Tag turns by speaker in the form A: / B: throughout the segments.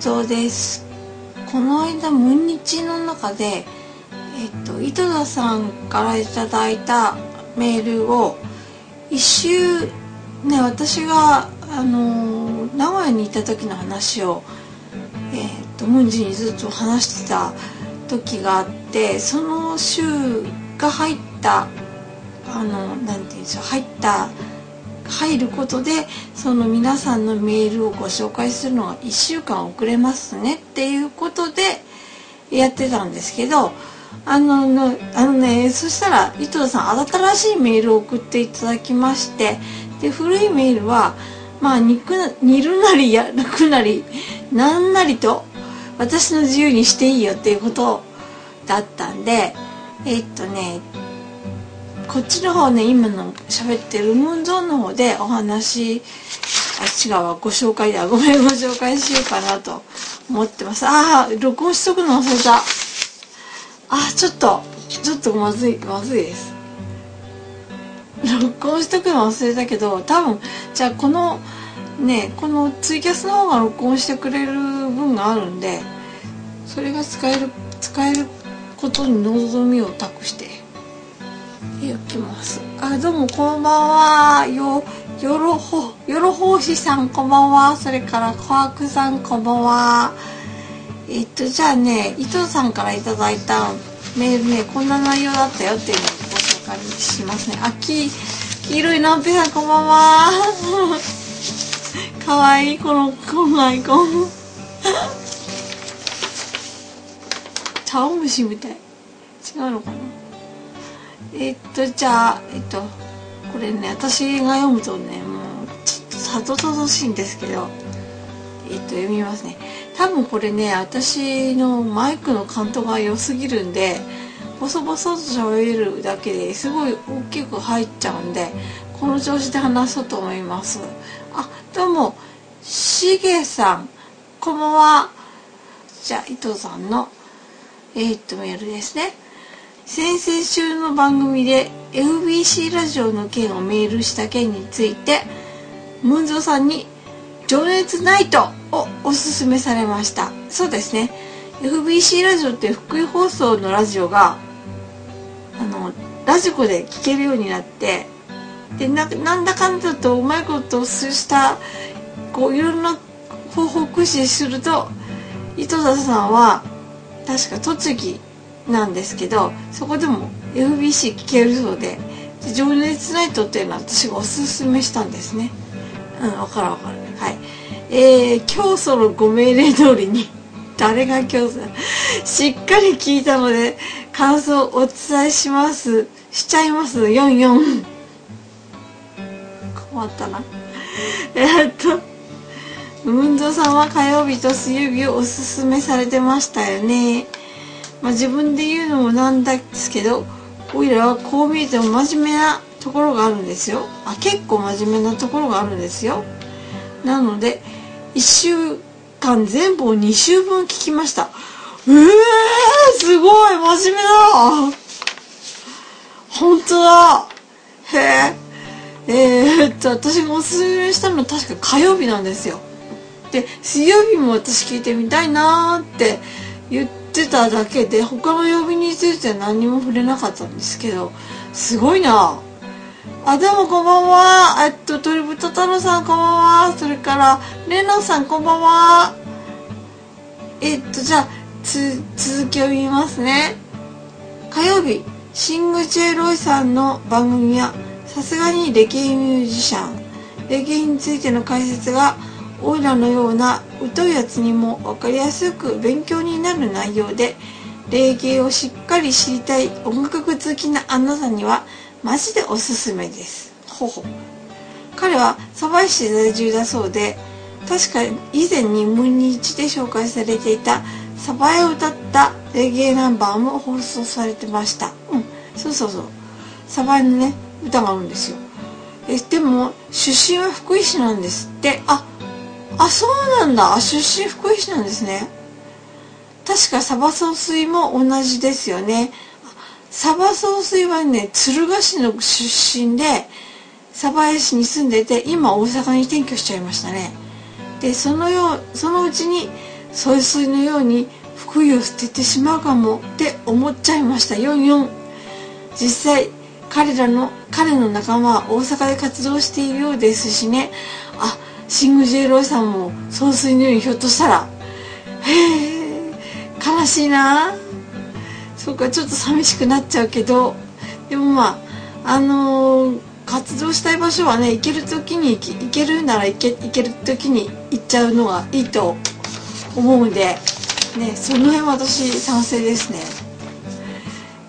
A: 蔵です。この間ムンニチの中でえっと井戸田さんからいただいたメールを一周ね私があの名古屋にいた時の話をえっとムンジにずっと話してた時があってその週が入ったあのなんて言うんでしょう入った入ることでその皆さんのメールをご紹介するのが1週間遅れますねっていうことでやってたんですけどあののあのねそしたら伊藤さん新しいメールを送っていただきましてで古いメールはまあ煮るなり焼くなりなんなりと私の自由にしていいよっていうことだったんでえっとねこっちの方ね今の喋ってるムーンゾーンの方でお話あ違うわご紹介だごめんご紹介しようかなと思ってます。ああ録音しとくの忘れた。あちょっとちょっとまずいまずいです。録音しとくの忘れたけど多分じゃあこのねこのツイキャスの方が録音してくれる分があるんでそれが使える使えることに望みを託して。行きます。あどうもこんばんは。よよろほよろほうしさんこんばんは。それからこわくさんこんばんは。えっとじゃあね伊藤さんからいただいたメールねこんな内容だったよっていうのをご紹介しますね。あき黄色いナンペさんこんばんは。かわいいこのこのアイコン茶碗蒸しみたい。違うのかな？えっとじゃあえっとこれね私が読むとねもうちょっとさどたどしいんですけどえっと読みますね。多分これね私のマイクの感度が良すぎるんでボソボソと喋るだけですごい大きく入っちゃうんでこの調子で話そうと思います。あどうもしげさんこんばんは。じゃあ伊藤さんのえー、っとメールですね。先々週の番組で FBC ラジオの件をメールした件についてムンゾーさんに「情熱ナイト」をおすすめされました。そうですね。FBC ラジオって福井放送のラジオがあのラジコで聴けるようになってでななんだかんだとうまいことをしたこういろんな方法を駆使すると糸田さんは確か栃木なんですけどそこでも FBC 聞けるそうで「情熱ナイト」っていうのは私がおすすめしたんですね。うん分かる分かる。はい。えー、今日そのご命令通りに 誰が今日しっかり聞いたので感想をお伝えします。しちゃいます。44困ったな。えっと文蔵さんは火曜日と水曜日をおすすめされてましたよね。まあ、自分で言うのもなんですけどおいらはこう見えても真面目なところがあるんですよ。あ結構真面目なところがあるんですよ。なので1週間全部を2週分聞きました。えー、すごい真面目だ。本当だ。へえ。えー、っと私がおすすめしたの確か火曜日なんですよ。で水曜日も私聞いてみたいなーって言ってってただけで他の曜日については何にも触れなかったんですけどすごいな。あどうもこんばんは。えっと鳥豚太郎さんこんばんは。それからレノさんこんばんは。えっとじゃあつ続きを見ますね。火曜日シング・チェロイさんの番組はさすがにレゲエミュージシャン。レゲエについての解説がオイラのような疎いやつにも分かりやすく勉強になる内容で霊芸をしっかり知りたい音楽好きなあなたにはマジでおすすめです。ほほ彼は鯖江市在住だそうで確か以前にムンニチで紹介されていた鯖江を歌ったレゲエナンバーも放送されてました。うんそうそうそう。鯖江のね歌があるんですよ。えでも出身は福井市なんですって。ああそうなんだ。出身福井市なんですね確かサバ総水も同じですよね。サバ総水はね敦賀市の出身で鯖江市に住んでて今大阪に転居しちゃいましたね。でそのようそのうちに総水のように福井を捨ててしまうかもって思っちゃいました。44実際彼らの彼の仲間は大阪で活動しているようですしね。あシング・ジェイロイさんも総帥のようにひょっとしたら。へえ悲しいな。そうかちょっと寂しくなっちゃうけど。でもまああのー、活動したい場所はね行ける時に行けるなら行け行ける時に行っちゃうのがいいと思うんでねその辺私賛成ですね。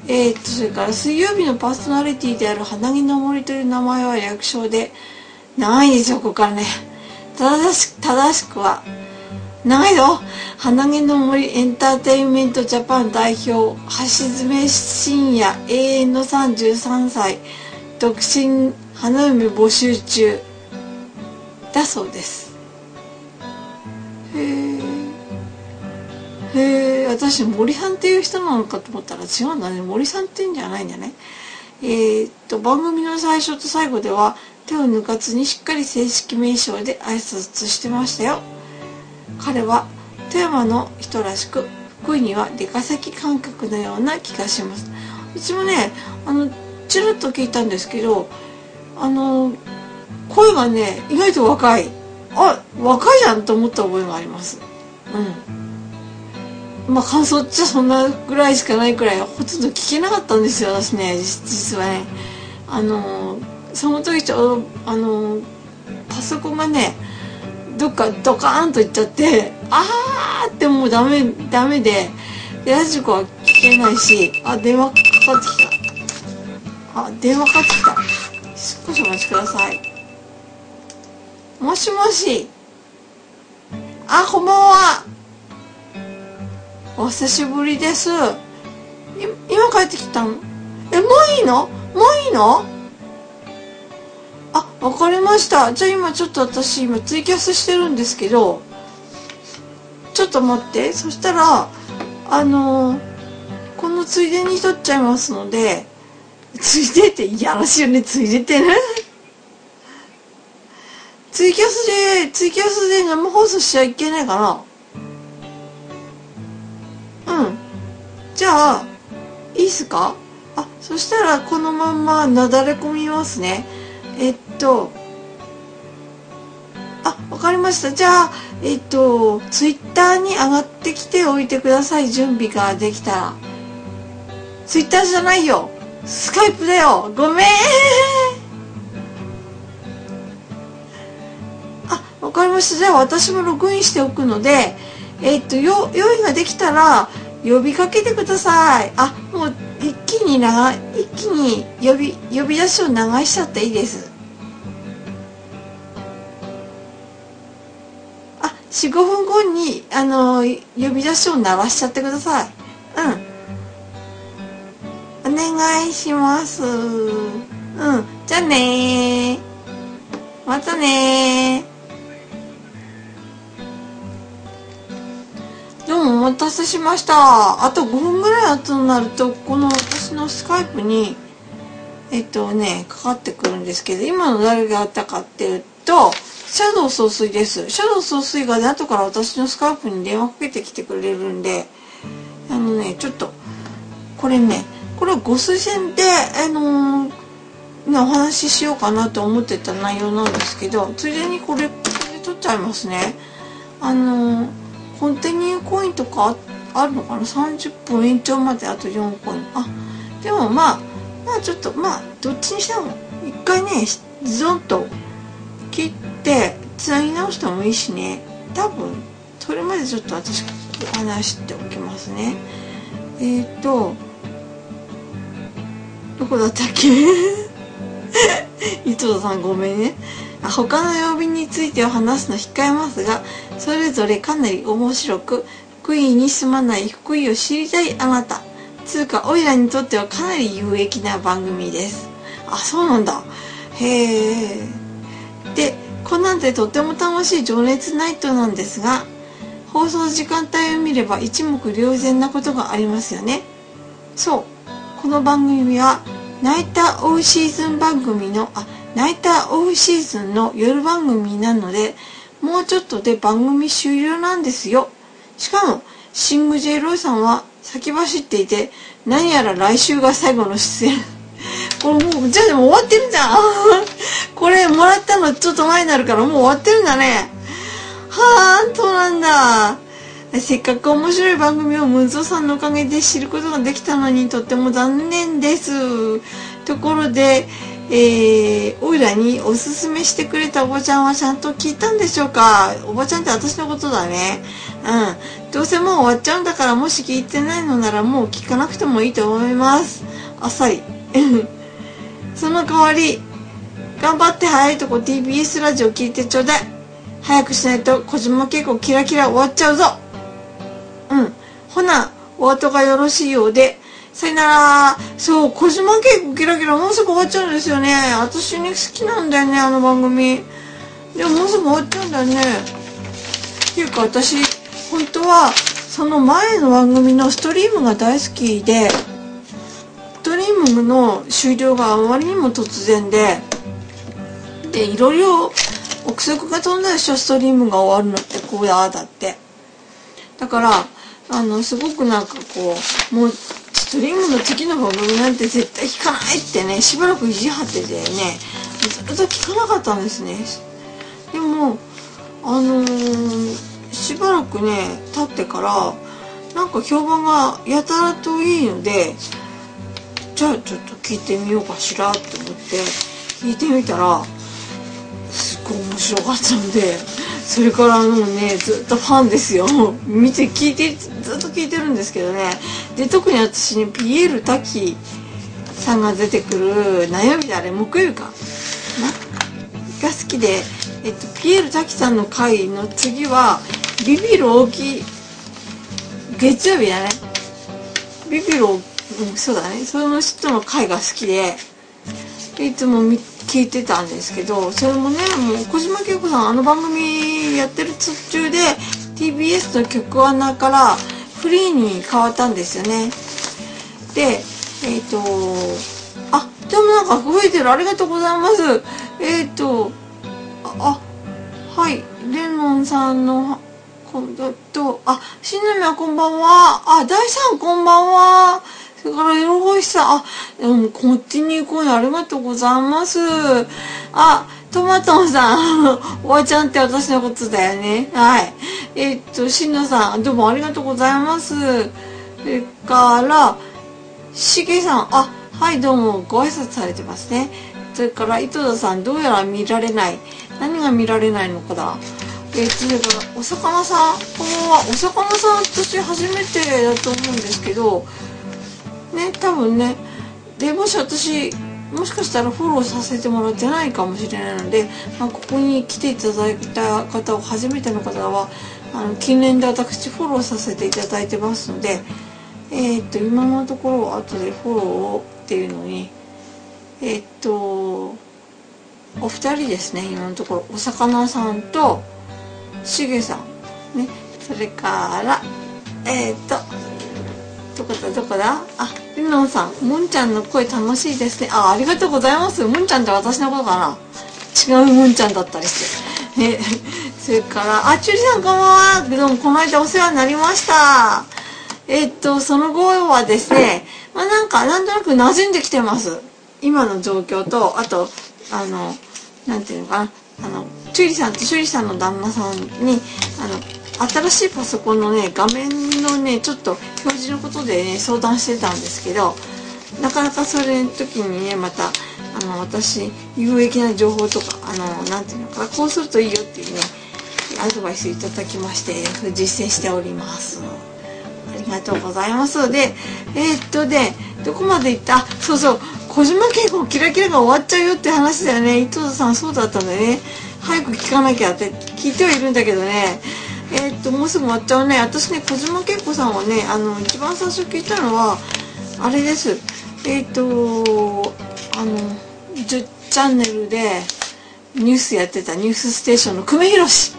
A: えー、っとそれから水曜日のパーソナリティである花木の森という名前は略称で長いですよここからね。正し正しくは長いぞ花毛の森エンターテインメントジャパン代表橋爪深夜永遠の33歳独身花嫁募集中だそうです。へえへえ私森さんっていう人なのかと思ったら違うんだね。森さんっていうんじゃないんだね。えー、っと番組の最初と最後では手を抜かずにしっかり正式名称で挨拶してましたよ。彼は富山の人らしく福井には出稼ぎ感覚のような気がします。うちもねあのチラッと聞いたんですけどあの声がね意外と若い。あ若いじゃんと思った覚えがあります。うん。まあ感想っちゃそんなぐらいしかないくらいほとんど聞けなかったんですよ私ね実はね。あのその時ちょうどあのパソコンがねどっかドカーンといっちゃってあーってもうダメダメででラジコは聞けないしあ電話かかってきた。あ電話かかってきた。少しお待ちください。もしもし。あこんばんは。お久しぶりです。今帰ってきたの？えもういいの？もういいの、わかりました。じゃあ今ちょっと私今ツイキャスしてるんですけど、ちょっと待って。そしたら、あのー、このついでに撮っちゃいますので、ついでって、いやらしいよね、ついでってね。ツイキャスで、ツイキャスで生放送しちゃいけないかなうん。じゃあ、いいっすか？あ、そしたらこのまんまなだれ込みますね。えっとあわかりました。じゃあえっとツイッターに上がってきておいてください。準備ができたら。ツイッターじゃないよ。スカイプだよ。ごめん。あわかりました。じゃあ私もログインしておくのでえっとよ用意ができたら呼びかけてください。あもう一気に長一気に呼び呼び出しを流しちゃっていいです。あ45分後にあの呼び出しを鳴らしちゃってください。うん。お願いします。うん。じゃあねまたね待たせしました。あと5分ぐらい後になると、この私のスカイプに、えっとね、かかってくるんですけど、今の誰があったかっていうと、シャドウ総帥です。シャドウ総帥がね、後から私のスカイプに電話かけてきてくれるんで、あのね、ちょっと、これね、これはご推薦で、あのー、ね、お話ししようかなと思ってた内容なんですけど、ついでにこれ、これ取っちゃいますね。あのーコンティニューコインとかあるのかな？30分延長まであと4コインあでもまあまあちょっとまあどっちにしても一回ねズドンと切ってつなぎ直してもいいしね。多分それまでちょっと私話しておきますね。えっ、ー、とどこだったっけ？伊藤さんごめんね。他の曜日については話すの控えますがそれぞれかなり面白く福井に住まない福井を知りたいあなた。つうかおいらにとってはかなり有益な番組です。あそうなんだ。へえでこんなんでとっても楽しい情熱ナイトなんですが放送時間帯を見れば一目瞭然なことがありますよね。そう。この番組はナイターオフシーズン番組のあナイターオフシーズンの夜番組なのでもうちょっとで番組終了なんですよしかも、シング・ジェイ・ロイさんは先走っていて、何やら来週が最後の出演。これもう、じゃあでも終わってるじゃん。これもらったのちょっと前になるからもう終わってるんだね。はあ、そうなんだ。せっかく面白い番組をムンゾーさんのおかげで知ることができたのにとっても残念です。ところで、えー、おいらにおすすめしてくれたおばちゃんはちゃんと聞いたんでしょうか？おばちゃんって私のことだね。うん。どうせもう終わっちゃうんだから、もし聞いてないのならもう聞かなくてもいいと思います。あっさり。その代わり、頑張って早いとこ TBS ラジオ聞いてちょうだい。早くしないと小島結構キラキラ終わっちゃうぞ。うん。ほな、お後がよろしいようで、さよなら。そう、小島稽古キラキラもうすぐ終わっちゃうんですよね。私に好きなんだよね、あの番組。でももうすぐ終わっちゃうんだよね。っていうか私、本当は、その前の番組のストリームが大好きで、ストリームの終了があまりにも突然で、で、いろいろ憶測が飛んだでしょ、ストリームが終わるのってこうだ、だって。だから、あの、すごくなんかこう、もう、トリームの次の番組なんて絶対聞かないってね、しばらく意地張っててね、ずっと聞かなかったんですね。でも、あのー、しばらくね、経ってから、なんか評判がやたらといいので、じゃあちょっと聞いてみようかしらって思って、聞いてみたら、すっごい面白かったので、それからもうねずっとファンですよ見て聞いてずっと聞いてるんですけどねで特に私にピエール滝さんが出てくる悩みだあれ木曜日かな？が好きで、えっと、ピエール滝さんの回の次はビビる大きい月曜日だね。ビビる、うん、そうだね。その人の回が好きでいつも見聞いてたんですけどそれもねもう小島恵子さんあの番組やってる途中で TBS の曲穴からフリーに変わったんですよね。でえっ、ー、とあでもなんか増えてる。ありがとうございます。えっ、ー、とあはい。レノンさんのこんとあ新宮こんばんは。あ大さんこんばんは。それから、エロホイさん、あ、でも、こっちに行こうありがとうございます。あ、トマトンさん、おばちゃんって私のことだよね。はい。えっと、しんのさん、どうもありがとうございます。それから、しげさん、あ、はい、どうも、ご挨拶されてますね。それから、井戸田さん、どうやら見られない。何が見られないのかだ。えっと、それから、お魚さん、こんばんは。お魚さん、私初めてだと思うんですけど、ね多分ねでもし私もしかしたらフォローさせてもらってないかもしれないので、まあ、ここに来ていただいた方を初めての方はあの近年で私フォローさせていただいてますので、えー、っと今のところは後でフォローをっていうのにえー、っとお二人ですね今のところお魚さんとしげさんねそれからえー、っとどこだどこだ？ありのんさんもんちゃんの声楽しいですね。あありがとうございます。もんちゃんって私のことかな。違うもんちゃんだったりして。ね。それからあちゅりさんこんばんは。どうもこの間お世話になりました。え、っとその後はですねまあなんかなんとなく馴染んできてます。今の状況とあとあのなんていうのかな。あのチュリさんとシュリさんの旦那さんにあの新しいパソコンのね画面のねちょっと表示のことでね相談してたんですけどなかなかそれの時にねまたあの私有益な情報とかあのなんていうのかなこうするといいよっていうねアドバイスいただきまして実践しております。ありがとうございます。でえー、っとねどこまで行った？そうそう小島慶子キラキラが終わっちゃうよって話だよね。伊藤さんそうだったんだよね。早く聞かなきゃって聞いてはいるんだけどね。えー、っともうすぐ終わっちゃうね。私ね小島恵子さんはねあの一番最初聞いたのはあれです。えー、っとあの10チャンネルでニュースやってた「ニュースステーション」の久米宏。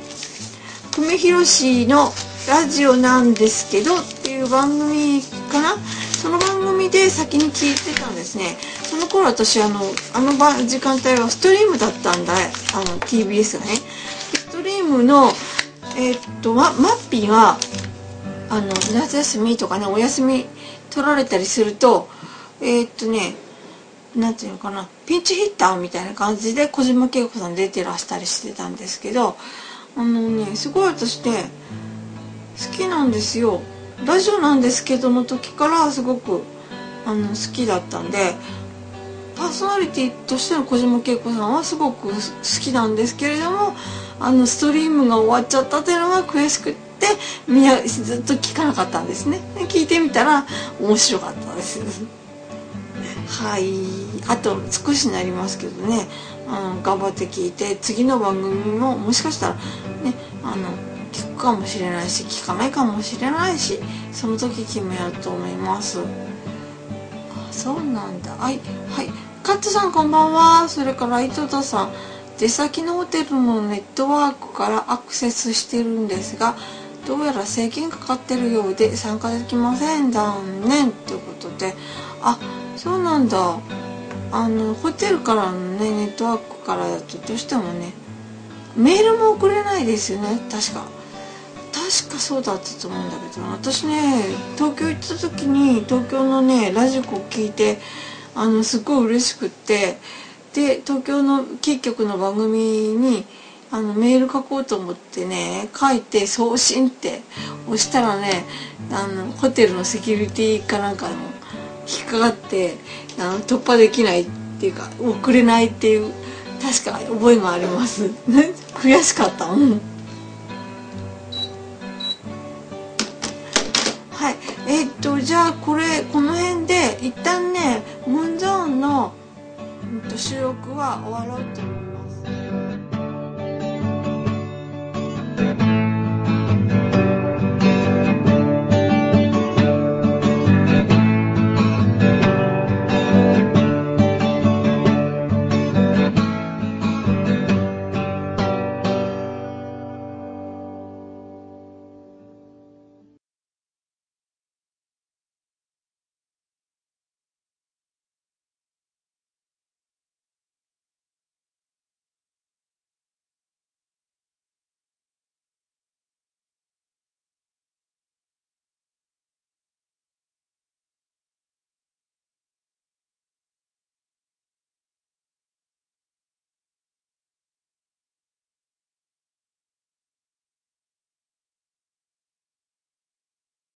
A: 久米宏のラジオなんですけどっていう番組かな？その番組で先に聞いてたんですね。その頃私あのあの時間帯はストリームだったんだ。あの TBS がね。ストリームのえー、っとママッピーがあの夏休みとかねお休み取られたりするとえー、っとねなんていうのかなピンチヒッターみたいな感じで小島恵子さん出てらしたりしてたんですけどあのねすごい私ね好きなんですよ。ラジオなんですけどの時からすごくあの好きだったんでパーソナリティとしての小島恵子さんはすごく好きなんですけれどもあのストリームが終わっちゃったっていうのが悔しくってずっと聞かなかったんですね。聞いてみたら面白かったです。はい。あと少しになりますけどね。の頑張って聞いて次の番組ももしかしたらねあの聞くかもしれないし聞かないかもしれないしその時決めようと思います。あそうなんだ。はいはい。カットさんこんばんは。それから井戸田さん。出先のホテルのネットワークからアクセスしてるんですがどうやら制限かかってるようで参加できません。残念。ということで。あそうなんだ。あのホテルからのねネットワークからだとどうしてもねメールも送れないですよね。確か。確かそうだったと思うんだけど。私ね東京行った時に東京のねラジコを聞いてあのすごい嬉しくって。で東京のキー局の番組にあのメール書こうと思ってね書いて送信って押したらねあのホテルのセキュリティかなんかの引っかかってあの突破できないっていうか送れないっていう確か覚えがあります。悔しかった。うん。はい。えー、っとじゃあこれこの辺で一旦ねムンゾーンの収録は終わろうと思います。